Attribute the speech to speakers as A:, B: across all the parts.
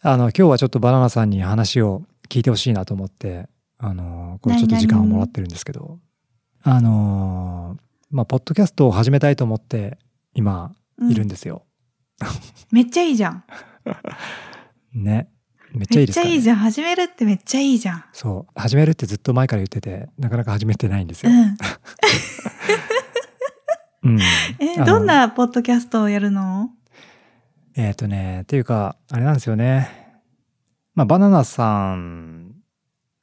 A: あの、今日はちょっとバナナさんに話を聞いてほしいなと思って、あの、こうちょっと時間をもらってるんですけど、あの、まあ、ポッドキャストを始めたいと思って、今、いるんですよ。
B: めっちゃいいじゃん。
A: ね。めっちゃいいですか、ね、
B: めっちゃいいじゃん。始めるってめっちゃいいじゃん。
A: そう。始めるってずっと前から言ってて、なかなか始めてないんですよ。
B: うん。
A: うん。
B: えどんなポッドキャストをやるの？
A: えっ、とね、っていうか、あれなんですよね。まあ、バナナさん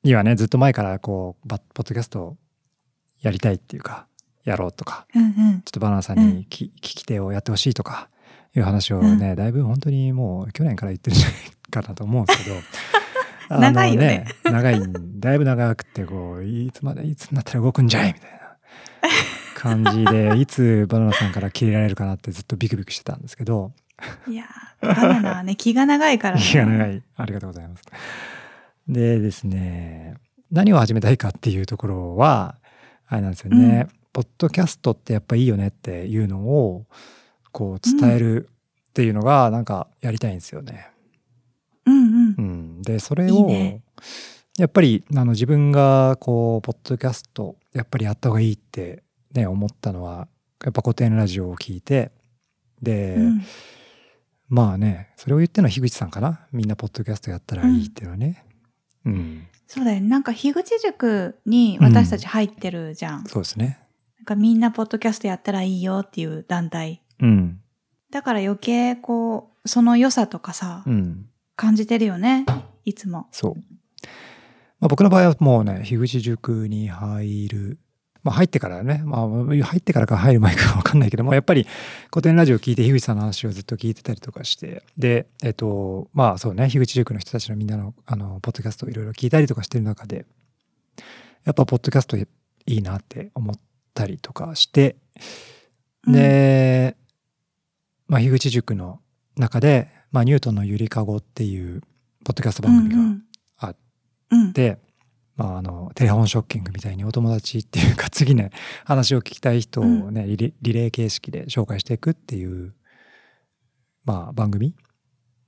A: にはね、ずっと前からこう、バポッドキャストをやりたいっていうか、やろうとか、
B: うんうん。
A: ちょっとバナナさんにき、聞き手をやってほしいとか、いう話をね、だいぶ本当にもう去年から言ってるんじゃないかなと思うんですけど、あの
B: 長いよね
A: 長い、だいぶ長くて、こう、いつまで、いつになったら動くんじゃいみたいな感じで、いつバナナさんから切れられるかなってずっとビクビクしてたんですけど、
B: いやー、バナナはね、気が長いからね。
A: 気が長い。ありがとうございます。でですね、何を始めたいかっていうところは、あれなんですよね、ポッドキャストってやっぱいいよねっていうのを、こう伝えるっていうのが、なんかやりたいんですよね。
B: うんうん
A: う。ん。で、それを、
B: いいね
A: やっぱり、あの、自分が、こう、ポッドキャスト、やっぱりやった方がいいって、ね、思ったのは、やっぱ古典ラジオを聞いて、で、
B: うん
A: まあね、それを言ってるのは樋口さんかな。みんなポッドキャストやったらいいっていうのはね。うん。
B: そうだよね。なんか、樋口塾に私たち入ってるじゃん。
A: そうですね。
B: なんかみんなポッドキャストやったらいいよっていう団体。
A: うん。
B: だから余計こう、その良さとかさ、
A: うん。
B: 感じてるよね。いつも。
A: そう。まあ、僕の場合はもうね、樋口塾に入る。まあ入ってからね、まあ入ってからか入る前かわかんないけども、やっぱり古典ラジオを聞いて樋口さんの話をずっと聞いてたりとかして、で、えっと、まあそうね、樋口塾の人たちのみんなの、あの、ポッドキャストをいろいろ聞いたりとかしてる中で、やっぱポッドキャストいいなって思ったりとかして、で、まあ樋口塾の中で、まあニュートンのゆりかごっていうポッドキャスト番組が、
B: うん
A: あっ
B: うん、
A: で、まあ、あのテレフォンショッキングみたいにお友達っていうか次ね話を聞きたい人をね、リレリレー形式で紹介していくっていう、まあ、番組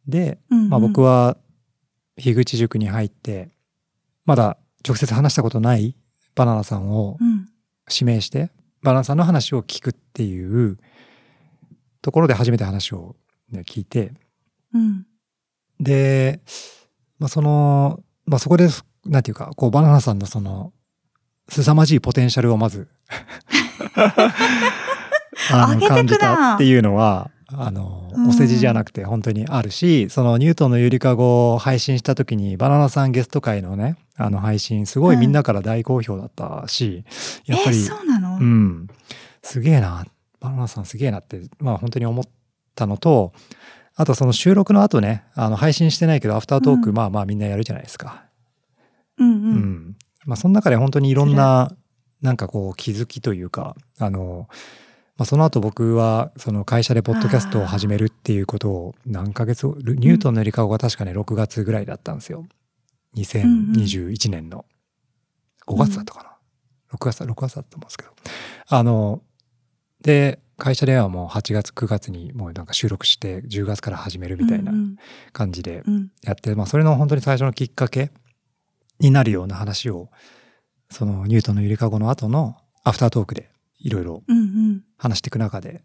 A: で、
B: うんうん
A: まあ、僕は樋口塾に入ってまだ直接話したことないバナナさんを
B: うん。
A: 指名してバナナさんの話を聞くっていうところで初めて話を、ね、聞いて
B: うん。
A: で、まあ、その、まあ、そこで、なんていうか、こう、バナナさんのその、凄まじいポテンシャルをまず、あの感じたっていうのは、あの、
B: うん
A: お世辞じゃなくて本当にあるし、そのニュートンのゆりかごを配信した時に、バナナさんゲスト会のね、あの配信、すごいみんなから大好評だったし、やっぱり、
B: えーそうなの、
A: うん。すげえな。バナナさんすげえなって、まあ本当に思ったのと、あとその収録の後ね、あの配信してないけどアフタートーク、
B: うん
A: まあまあみんなやるじゃないですか。
B: うんう。
A: うんん。まあその中で本当にいろんな、なんかこう気づきというか、あの、まあその後僕はその会社でポッドキャストを始めるっていうことを何ヶ月後、ニュートンのゆりかごが確かね6月ぐらいだったんですよ。2021年の5月だったかな。6月だ、6月だったと思うんですけど。あの、で、会社ではもう8月、9月にもうなんか収録して10月から始めるみたいな
B: うん
A: 感じで
B: うんうん
A: やって、まあそれの本当に最初のきっかけになるような話を、そのニュートンのゆりかごの後のアフタートークでいろいろ
B: うんうん
A: 話していく中で、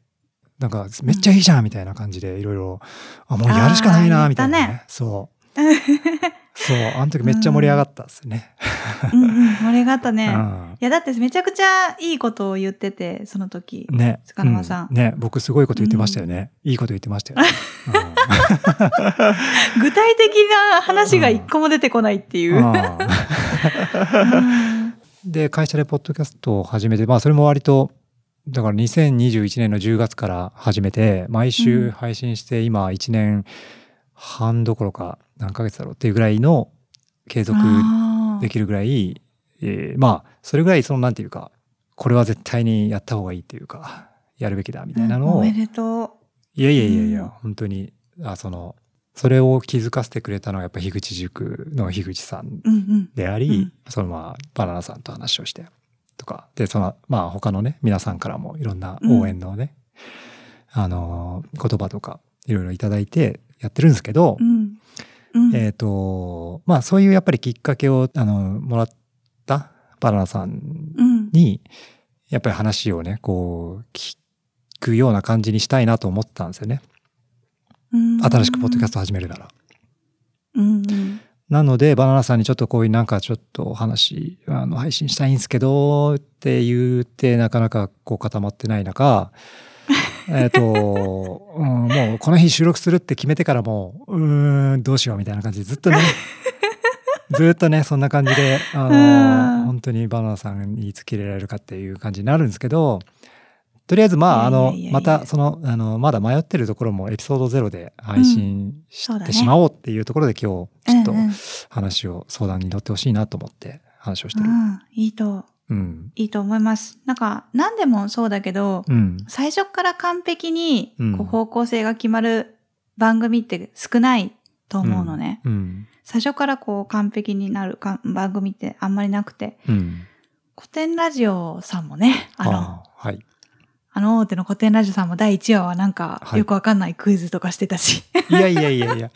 A: なんかめっちゃいいじゃんみたいな感じでいろいろ、あ、もうやるしかないなみたいな
B: あー言っ
A: ね。そう。そう、あの時めっちゃ盛り上がったですね。
B: うんうん盛り上がったね。
A: うん
B: いや、だってめちゃくちゃいいことを言ってて、その時。
A: ね。
B: 塚沼さん
A: うね、僕すごいこと言ってましたよね。いいこと言ってましたよね。
B: 具体的な話が一個も出てこないっていう。
A: で、会社でポッドキャストを始めて、まあそれも割と、だから2021年の10月から始めて、毎週配信して今1年半どころか何ヶ月だろうっていうぐらいの継続できるぐらい、えーまあそれぐらいそのなんていうか、これは絶対にやった方がいいっていうか、やるべきだみたいなのを、
B: うんおめでと
A: いやいやいやいや、
B: うん
A: 本当に、あ、その、それを気づかせてくれたのはやっぱ樋口塾の樋口さん
B: う。うんうん。
A: であり、
B: うん
A: そのまあバナナさんと話をしてとか、で、そのまあ他のね、皆さんからもいろんな応援のね、あのー言葉とかいろいろいただいてやってるんですけど、
B: うん。うん
A: えっ、と、まあそういうやっぱりきっかけを、あの、もらったバナナさん
B: うん
A: に、やっぱり話をね、こう、聞くような感じにしたいなと思ったんですよね。
B: うん
A: 新しくポッドキャスト始めるなら。なので、バナナさんにちょっとこういうなんかちょっとお話、あの、配信したいんですけど、って言って、なかなかこう固まってない中、えっと、うんもうこの日収録するって決めてからもう、うーん、どうしようみたいな感じでずっとね、ずっとね、そんな感じで、あ
B: うん。
A: の、本当にバナナさんにつけ入れられるかっていう感じになるんですけど、とりあえずまあ、あのまたその、あの、まだ迷ってるところもエピソードゼロで配信してしまおうっていうところで今日、ちょっと話を相談に乗ってほしいなと思って話をしてる。
B: うんいいと
A: うん。
B: いいと思います。なんか何でもそうだけど
A: うん。
B: 最初から完璧に
A: うん。
B: こう方向性が決まる番組って少ないと思うのね、
A: うん。
B: 最初からこう完璧になるか番組ってあんまりなくて。
A: うん。
B: 古典ラジオさんもねあの
A: あはい。
B: あの大手の古典ラジオさんも第1話はなんか
A: はい。
B: よくわかんないクイズとかしてたし、
A: いやいやいやいや。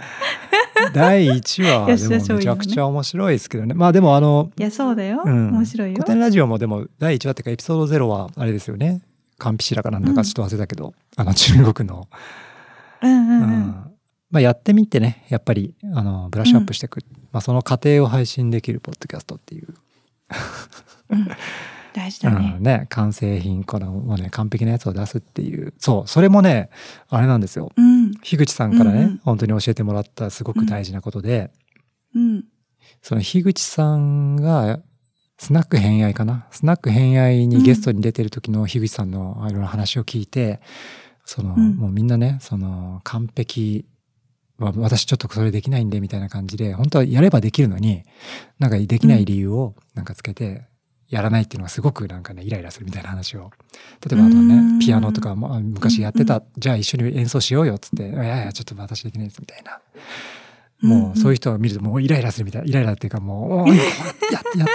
A: 第1話はでもめちゃくちゃ面白いですけどね。まあでもあの、
B: いやそうだよ、
A: うん。
B: 面白いよ。
A: 古典ラジオもでも第1話っていうかエピソード0はあれですよね。カンピシラかなんだかちょっと忘れたけど、あの中国の、
B: うんうん
A: うん。
B: うん
A: まあやってみてね、やっぱりあのブラッシュアップしていく、まあその過程を配信できるポッドキャストっていう。
B: うん。大事だね。
A: うん、ね完成品このもうね完璧なやつを出すっていう。そうそれもねあれなんですよ。
B: うん。
A: 樋口さんからね、
B: うんうん。
A: 本当に教えてもらったすごく大事なことで、
B: うん。
A: その樋口さんがスナック偏愛かな？スナック偏愛にゲストに出てる時の樋口さんのいろいろ話を聞いてその、
B: うん。
A: もうみんなねその完璧は私ちょっとそれできないんでみたいな感じで本当はやればできるのになんかできない理由をなんかつけてやらないっていうのがすごくなんかねイライラするみたいな話を。例えばあと
B: うん。
A: ねピアノとかもあ昔やってた、
B: うん
A: じゃあ一緒に演奏しようよっつって「いやいやちょっと私できないです」みたいな。もうそういう人を見るともうイライラするみたいなイライラっていうかもうやや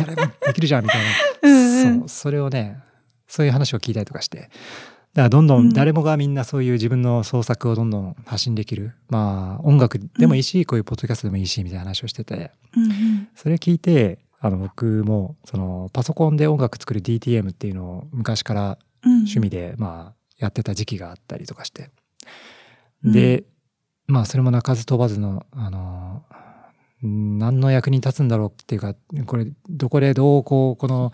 A: やればできるじゃんみたいな。そうそれをねそういう話を聞いたりとかしてだからどんど
B: うん。ん
A: 誰もがみんなそういう自分の創作をどんどん発信できる。まあ音楽でもいいし、こういうポッドキャストでもいいしみたいな話をしてて。
B: うんうん。
A: それ聞いてあの僕もそのパソコンで音楽作る DTM っていうのを昔から
B: うん。
A: 趣味でまあやってた時期があったりとかして。で、まあそれも鳴かず飛ばずのあのん何の役に立つんだろうっていうかこれどこでどうこうこの、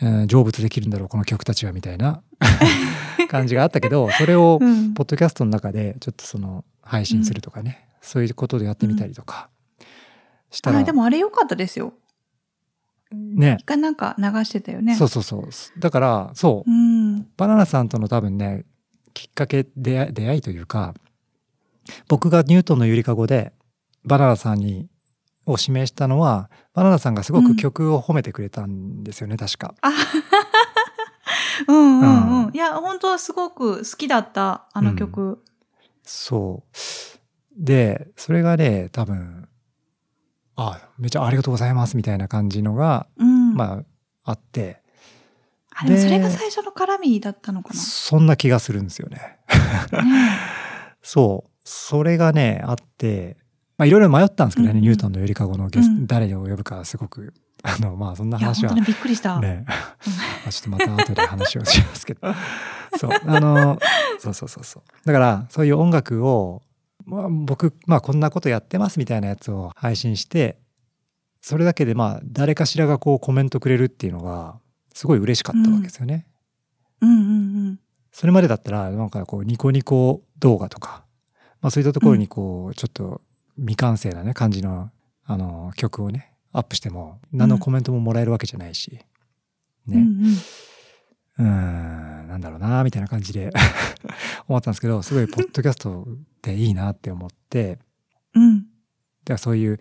A: えー成仏できるんだろうこの曲たちはみたいな 感じがあったけどそれを
B: うん。
A: ポッドキャストの中でちょっとその配信するとかね、そういうことでやってみたりとかしたら、
B: あでもあれ良かったですよ。
A: ね。
B: 一回なんか流してたよね。
A: そうそうそう。だからそう。
B: うん。
A: バナナさんとの多分ねきっかけ出会い出会いというか僕がニュートンのゆりかごでバナナさんにを指名したのはバナナさんがすごく曲を褒めてくれたんですよね、確か。
B: あうんうんう
A: うん。
B: んいや本当はすごく好きだったあの曲。
A: そう。でそれがね多分あめちゃありがとうございますみたいな感じのが、
B: うん。
A: まああって。
B: あでもそれが
A: で
B: 最初の絡みだったのか
A: そんな気がするんですよね。そう。それがね、あって、まあいろいろ迷ったんですけどね、
B: うんうん。
A: ニュートンのゆりかごのゲスト、
B: うん。
A: 誰を呼ぶかすごく、あの、まあそんない話は
B: びっくりした、
A: ね、まあちょっとまた後で話をしますけど。そう。あの、そうそうそうそう。だから、そういう音楽を、まあ、僕、まあこんなことやってますみたいなやつを配信して、それだけでまあ誰かしらがこうコメントくれるっていうのが、すごい嬉しかったわけですよね。
B: うんうんうん
A: それまでだったらなんかこうニコニコ動画とか、まあ、そういったところにこうちょっと未完成なね感じのあの曲をねアップしても何のコメントももらえるわけじゃないし、ね。
B: うんうん。
A: うーんなんだろうなみたいな感じで 思ったんですけどすごいポッドキャストっていいなって思って。
B: うん。
A: でそういう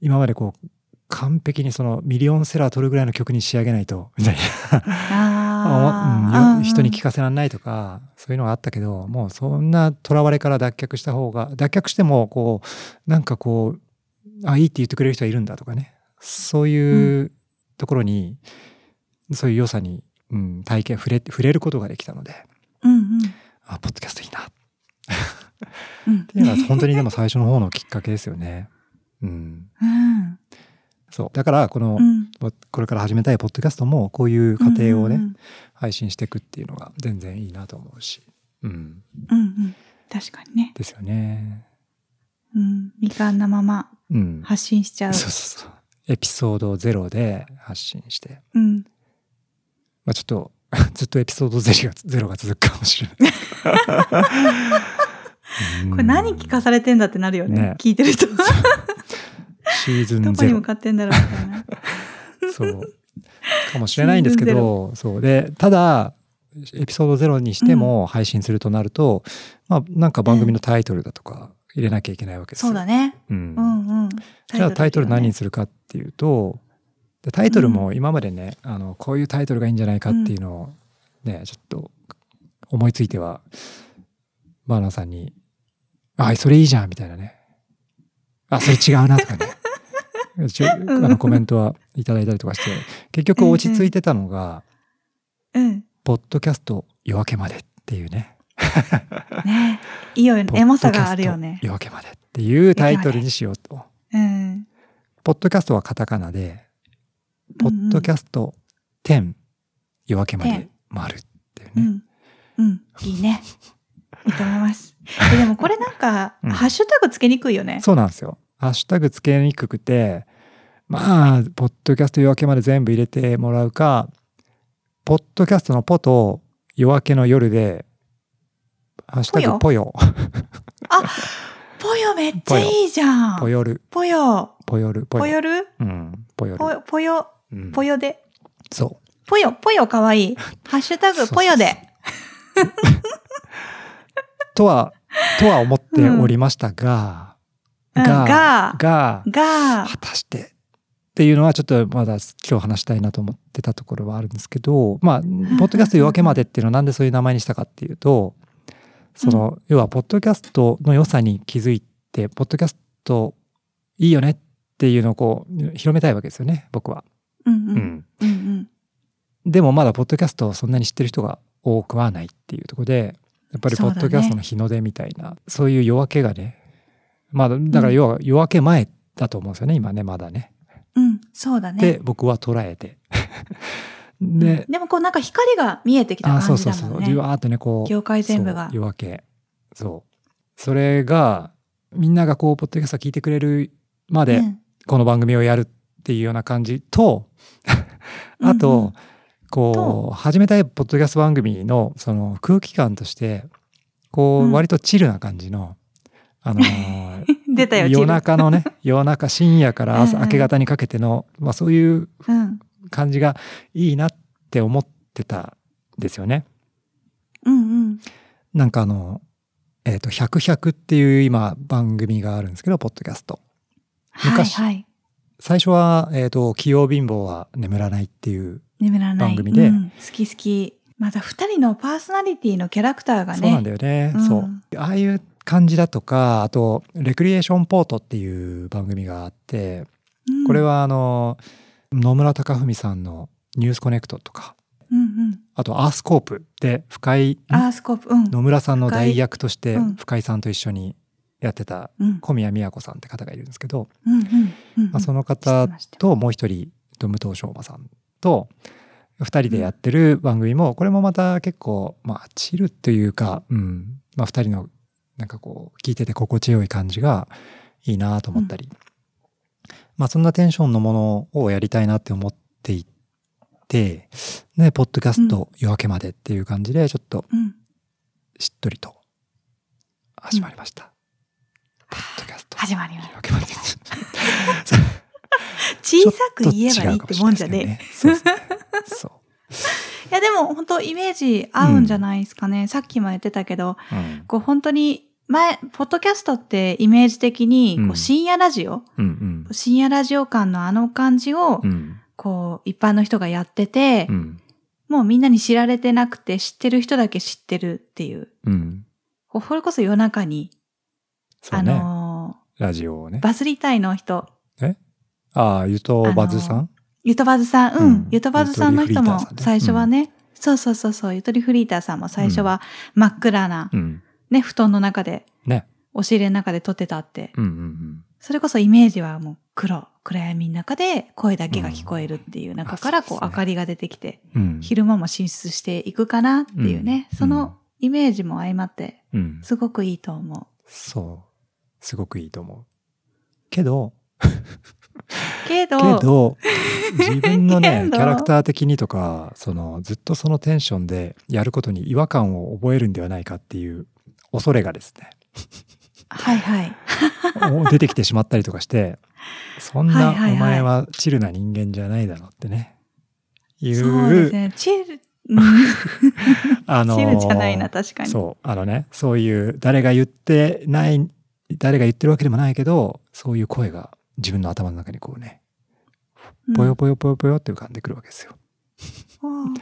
A: 今までこう完璧にそのミリオンセラー取るぐらいの曲に仕上げないとみたいな。うんよ人に聞かせられないとかそういうのがあったけどもうそんなとらわれから脱却した方が脱却してもこうなんかこうあいいって言ってくれる人はいるんだとかねそういうところに、そういう良さに、うん、体験触れ触れることができたので
B: うんうん
A: あポッドキャストいいな
B: うん。
A: っていうのは本当にでも最初の方のきっかけですよね。うん。
B: うん。
A: そう。だから、この、
B: うん。
A: これから始めたいポッドキャストも、こういう過程をね、
B: うんうん
A: 配信していくっていうのが全然いいなと思うし。うん。
B: うん。うんうん。確かにね。
A: ですよね。
B: うん。未完なまま
A: うん。
B: 発信しちゃう。
A: そうそうそう。エピソード0で発信して。
B: うん。
A: まあちょっと、ずっとエピソード0が0が続くかもしれない。う ん
B: これ何聞かされてんだってなるよね。
A: ね
B: 聞いてる人。
A: シーズン
B: どこに向
A: 0。
B: かってんだろうみたいな。
A: そう。かもしれないんですけど、そう。で、ただ、エピソード0にしても配信するとなると、まあなんか番組のタイトルだとか入れなきゃいけないわけですよ。
B: そうだね。
A: うん
B: うんうん。
A: じゃあタイトル何に
B: す
A: するかっていうと、でタイトルも今までね、あの、こういうタイトルがいいんじゃないかっていうのをね、ちょっと思いついては、バーナーさんに、あ、それいいじゃんみたいなね。あ、それ違うなとかね。ちょあのコメントはいただいたりとかして、結局落ち着いてたのが、
B: うん。
A: ポッドキャスト夜明けまでっていうね。
B: ねいいよね。エモさがあるよね。
A: 夜明けまでっていうタイトルにしようと。
B: うん。
A: ポッドキャストはカタカナで、ポッドキャスト10夜明けまで回るっていうね。
B: うん。うん。いいね。いいと思います。ででもこれなんか、
A: うん
B: ハッシュタグつけにくいよね。
A: そうなんですよ。ハッシュタグつけにくくて、まあ、ポッドキャスト夜明けまで全部入れてもらうか、ポッドキャストのポと夜明けの夜で、ハッシュタグポヨ、
B: ぽよめっちゃいいじゃん。
A: ポヨル、
B: ぽよ。
A: ポヨル、ポ
B: ぽよる？
A: うん、ポヨル。
B: ぽぽよ、
A: うん
B: ぽよで？
A: そ
B: ぽよ、ぽよかわいい。ハッシュタグぽよで。
A: う。とは、とは思っておりましたが、が
B: が、
A: が、果たしてっていうのはちょっとまだ今日話したいなと思ってたところはあるんですけどまあポッドキャスト夜明けまでっていうのはなんでそういう名前にしたかっていうとその、要はポッドキャストの良さに気づいてポッドキャストいいよねっていうのをこう広めたいわけですよね僕は。
B: うんう。
A: うんん
B: うんうん。
A: でもまだポッドキャストをそんなに知ってる人が多くはないっていうところでやっぱりポッドキャストの日の出みたいなそう,、いう夜明けがねまあだから要は夜明け前だと思うんですよね今ねまだね。
B: うん、そうだ
A: で
B: ね。
A: 僕は捉えてで、
B: でもこうなんか光が見えてきた
A: あ
B: 感
A: そうそうそう。じ
B: じだもんね。
A: わーっとねこう
B: 業界全部が。
A: 夜明けそう。それがみんながこうポッドキャスト聞いてくれるまで
B: うん。
A: この番組をやるっていうような感じと、あと、
B: うん。うん
A: こう始めたいポッドキャスト番組のその空気感としてこ
B: う
A: 割とチルな感じの、あのー
B: 出たよ、
A: 夜中のね夜中深夜から朝明け方にかけての、まあ、そういう
B: うん。
A: 感じがいいなって思ってたんですよね。
B: うんうん。
A: なんかあの、えっ、と、100、100っていう今番組があるんですけど、ポッドキャスト。
B: はい
A: 昔
B: はい。
A: 最初は、えっ、と、器用貧乏は眠らないっていう、
B: 眠らない。
A: 番組で
B: うん好き好き。また二人のパーソナリティのキャラクターがね。
A: そうなんだよね、
B: うん
A: そう。ああいう感じだとか、あと、レクリエーションポートっていう番組があって、
B: うん
A: これ、はあの、野村隆文さんのニュースコネクトとか、
B: うんうん。
A: あとアースコープで深井、
B: アースコープ、うん。
A: 野村さんの代役として
B: うん。
A: 深井さんと一緒にやってた
B: うん。
A: 小宮宮子さんって方がいるんですけど、その方ともう一人武藤昌馬さんと二人でやってる番組もこれもまた結構まあチルっていうか、うん。まあ、二人のなんかこう聞いてて心地よい感じがいいなと思ったり、まあそんなテンションのものをやりたいなって思っていてねポッドキャスト夜明けまでっていう感じでちょっと
B: うん。
A: しっとりと始まりました。ポッドキャスト
B: 始まりました
A: 夜明けまで。
B: 小さく言えばいいってもんじゃね
A: ね。そうそう。
B: いやでも本当イメージ合うんじゃないですかね。さっきも言ってたけど、
A: うん
B: こう本当に前、ポッドキャストってイメージ的に深夜ラジオ、
A: うん
B: 深夜ラジオ感のあの感じを
A: うん。うん
B: こう一般の人がやってて、
A: うん。
B: もうみんなに知られてなくて知ってる人だけ知ってるっていう。
A: うん。
B: これこそ夜中に、
A: ね。
B: の
A: ラジオをね。
B: ー。バズりたいの人、
A: ああ、ゆとバズさん？
B: ゆとばずさん、う
A: うん。
B: ん、ゆとばずさんの人も最初はね、そうそうそうそう、ゆとりフリーターさんも最初は真っ暗な、
A: うん。
B: ね、布団の中で、
A: ね。
B: 押し入れの中で撮ってたって。
A: うんうんうん。
B: それこそイメージはもう黒、暗闇の中で声だけが聞こえるっていう中からこう明かりが出てきて、
A: うん。
B: 昼間も進出していくかなっていうね、
A: うん
B: そのイメージも相まって、
A: うん。
B: すごくいいと思う。
A: そう。すごくいいと思う。けど、
B: けど、
A: けど、自分のね、キャラクター的にとか、その、ずっとそのテンションでやることに違和感を覚えるんではないかっていう恐れがですね、
B: はいはい。
A: 出てきてしまったりとかして、そんなお前はチルな人間じゃないだろうってね。い
B: そうです
A: う、
B: ね。チル、うん
A: あの
B: チルじゃないな、確かに。
A: そう、あのね、そういう誰が言ってない、誰が言ってるわけでもないけど、そういう声が自分の頭の中にこうね、
B: うん
A: ぽよぽよぽよぽよって浮かんでくるわけですよ。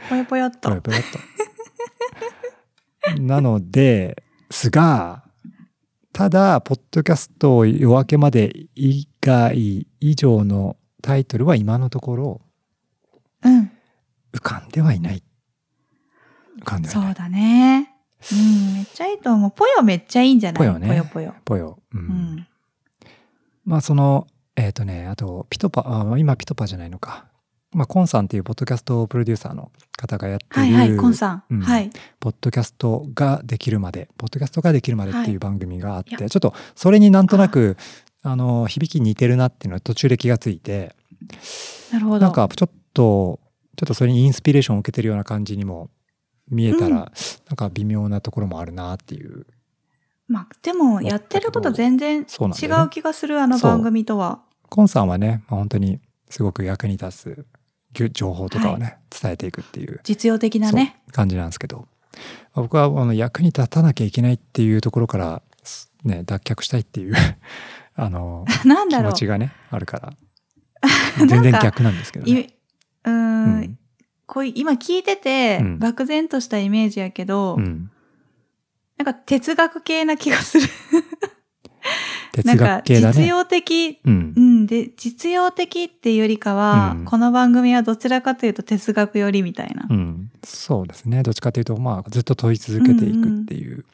B: ぽよぽよっと
A: ぽ。よぽよっと。なので、すが、ただ、ポッドキャスト夜明けまで以外以上のタイトルは今のところ
B: うん。
A: 浮かんではいない。浮かんではいない。
B: そうだね。うん、めっちゃいいと思う。ぽよめっちゃいいんじゃない？
A: ぽよね
B: ぽよぽよ。
A: ぽよ。う。
B: うんん。
A: まあ、その、えっ、とね、あと、ピトパ、あ今ピトパじゃないのか。まあ、コンさんっていうポッドキャストプロデューサーの方がやっている、
B: はいはい、コンさん。
A: うん
B: はい。
A: ポッドキャストができるまで、ポッドキャストができるまでって
B: はいいう
A: 番組があって、
B: いや
A: ちょっとそれになんとなく、あの、響き似てるなっていうのは途中で気がついて、
B: なるほど。
A: なんかちょっと、ちょっとそれにインスピレーションを受けてるような感じにも見えたら、
B: うん
A: なんか微妙なところもあるなっていう。
B: まあ、でも、やってること全然違う気がする、あの番組とは。
A: コンさんはね、まあ、本当にすごく役に立つ情報とかをね、伝えていくっていう
B: 実用的なね。
A: 感じなんですけど、まあ僕はあの役に立たなきゃいけないっていうところから、すね、脱却したいっていう あの
B: なんだろう
A: 気持。ちがねあるから 全然逆なんですけどね。
B: いうーん、
A: うん
B: こうい今聞いてて、
A: うん
B: 漠然としたイメージやけど、
A: うん、
B: なんか哲学系な気がする。な
A: 哲
B: んか
A: 学系だね。
B: 実用的、
A: うん。
B: う、ん、で、実用的っていうよりかは、
A: うん。
B: この番組はどちらかというと哲学寄りみたいな。
A: うん、そうですね。どっちかというとまあずっと問い続けていくっていう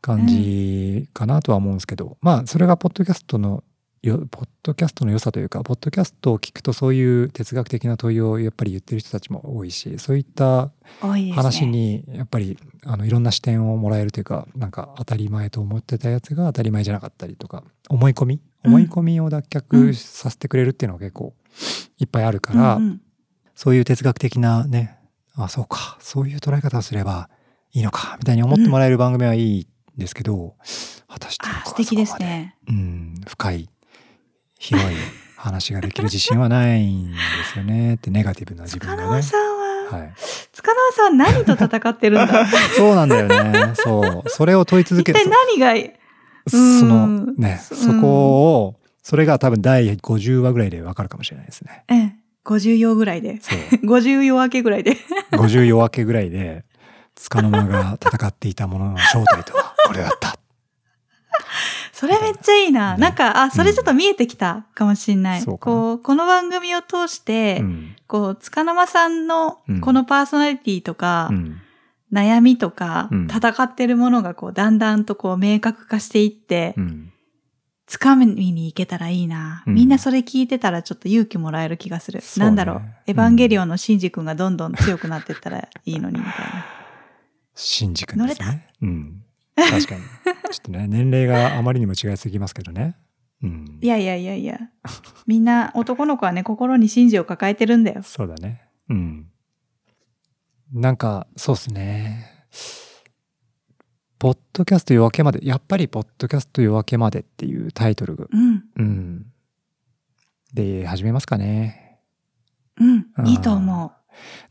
A: 感じかなとは思うんですけど、まあそれがポッドキャストのよポッドキャストの良さというかポッドキャストを聞くとそういう哲学的な問いをやっぱり言ってる人たちも多いしそういった。話にやっぱりあのいろんな視点をもらえるというかなんか当たり前と思ってたやつが当たり前じゃなかったりとか思い込み
B: うん
A: 思い込みを脱却させてくれるっていうのが結構いっぱいあるから、
B: うんうん
A: そういう哲学的なねあそうかそういう捉え方をすればいいのかみたいに思ってもらえる番組はいいんですけど、果たして
B: 素敵ですね。
A: うん深い広い話ができる自信はないんですよねってネガティブな自分がね。
B: 塚川さんは、
A: はい、
B: 塚川さん何と戦ってるんだ？
A: そうなんだよね。そう。それを問い続
B: 一
A: ける
B: 体。何がいい？
A: そその
B: うん
A: ね、
B: うん
A: そこを、それが多分第50話ぐらいでわかるかもしれないですね。
B: ええ、50夜ぐらいで。
A: そう。
B: 50夜明けぐらいで。
A: 50夜明けぐらいで、束の間が戦っていたものの正体とはこれだった。
B: それめっちゃいいな。
A: ね
B: なんか、あ、それちょっと見えてきたかもしんない。
A: そうかな
B: こう、この番組を通して、
A: うん。
B: こう、塚生さんの
A: うん
B: このパーソナリティとか、
A: うん。
B: 悩みとか、
A: うん
B: 戦ってるものがこう、だんだんとこう、明確化していって、
A: うん。
B: 掴みに行けたらいいな、
A: うん
B: みんなそれ聞いてたらちょっと勇気もらえる気がする。なんだろう。エヴァンゲリオンのシンジ君がどんどん強くなっていったらいいのに、みたいな。
A: 新宿ですね。うん。確かに。ちょっとね、年齢があまりにも違いすぎますけどね。うん。
B: いやいやいやいや。みんな男の子はね、心にシンジを抱えてるんだよ。
A: そうだね。うん。なんか、そうですね。ポッドキャスト夜明けまで、やっぱりポッドキャスト夜明けまでっていうタイトルが、
B: うん。
A: うん。で、始めますかね。
B: うんいいと思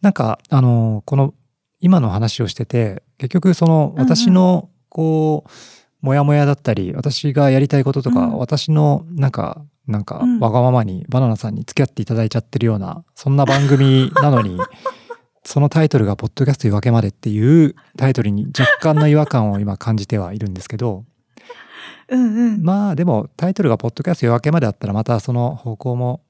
A: なんか、あの、この、今の話をしてて、結局その、私の、こう、モヤモヤだったり、私がやりたいこととか、
B: うん
A: 私の、なんか、なんか
B: うん、
A: わがままにバナナさんに付き合っていただいちゃってるような、そんな番組 なのに、そのタイトルが、ポッドキャスト夜明けまでっていうタイトルに若干の違和感を今感じてはいるんですけど、
B: う。うんうん。
A: まあでもタイトルがポッドキャスト夜明けまであったらまたその方向も、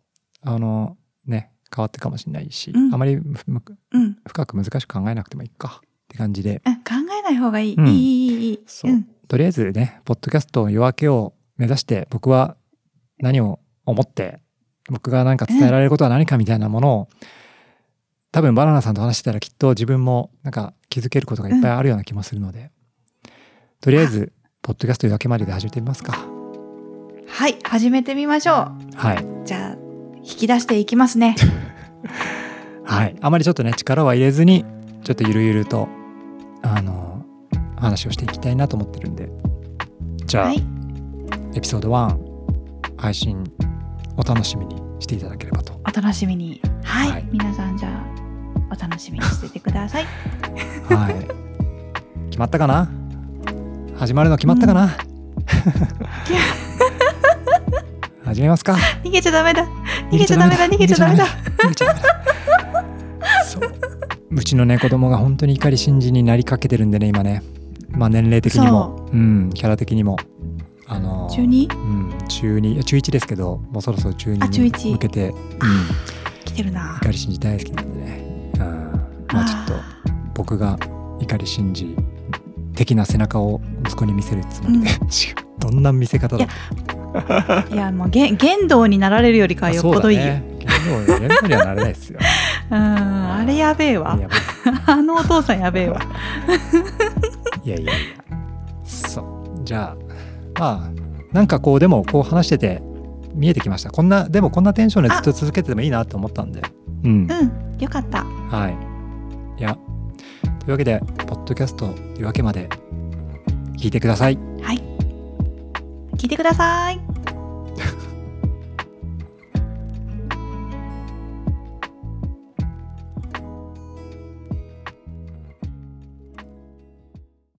A: あの、ね、変わってかもしれないし、
B: うん
A: あまり
B: うん。
A: 深く難しく考えなくてもいいか。って感じで、
B: うん考えない方がいい。
A: うん
B: いい、いい、いい。
A: そう
B: うん。
A: とりあえずね、ポッドキャストの夜明けを目指して、僕は何を思って、僕が何か伝えられることは何かみたいなものを、多分バナナさんと話してたらきっと自分もなんか気づけることがいっぱいあるような気もするので、とりあえず、ポッドキャスト夜明けまでで始めてみますか。
B: はい、始めてみましょ
A: はい。
B: う。じゃあ、引き出していきますね。
A: はい。あまりちょっとね、力は入れずに、ちょっとゆるゆると、あの、話をしていきたいなと思ってるんで、じゃあ、
B: はい。
A: エピソード1配信お楽しみにしていただければと。
B: お楽しみに。はい。
A: はい
B: 皆さん、じゃあ、お楽しみにしててください。
A: はい。決まったかな？始まるの決まったかな、始めますか？
B: 逃げちゃダメだ。逃げちゃダメだ。逃げちゃダメだ。
A: 逃げちゃダメだ。そう。うちのね、子供が本当に怒り信じになりかけてるんでね、今ね。まあ年齢的にも、う。ん、キャラ的にも。あの
B: 中 2?
A: うん、中2、中1ですけど、もうそろそろ中
B: あ中
A: 2
B: 一。
A: に向けて、うん、
B: 来てるな。
A: 怒り信じ大好きなんでね。うん、まあちょっと僕が怒り信じ的な背中を息子に見せるつもりで、違う。どんな見せ方だ。った
B: いや、もう、げ言動になられるよりかはよっぽどいい。
A: ね。言動にはなれないですよ。
B: うん、あれやべえわ。あのお父さんやべえわ。
A: いやいやいや。そう。じゃあ、まあ、なんかこう、でもこう話してて見えてきました。こんな、でもこんなテンションでずっと続けててもいいなと思ったんで。うん。
B: うん、よかった。
A: はい。いや、というわけで、ポッドキャスト夜明けまで聞いてください。
B: はい。聞いてください。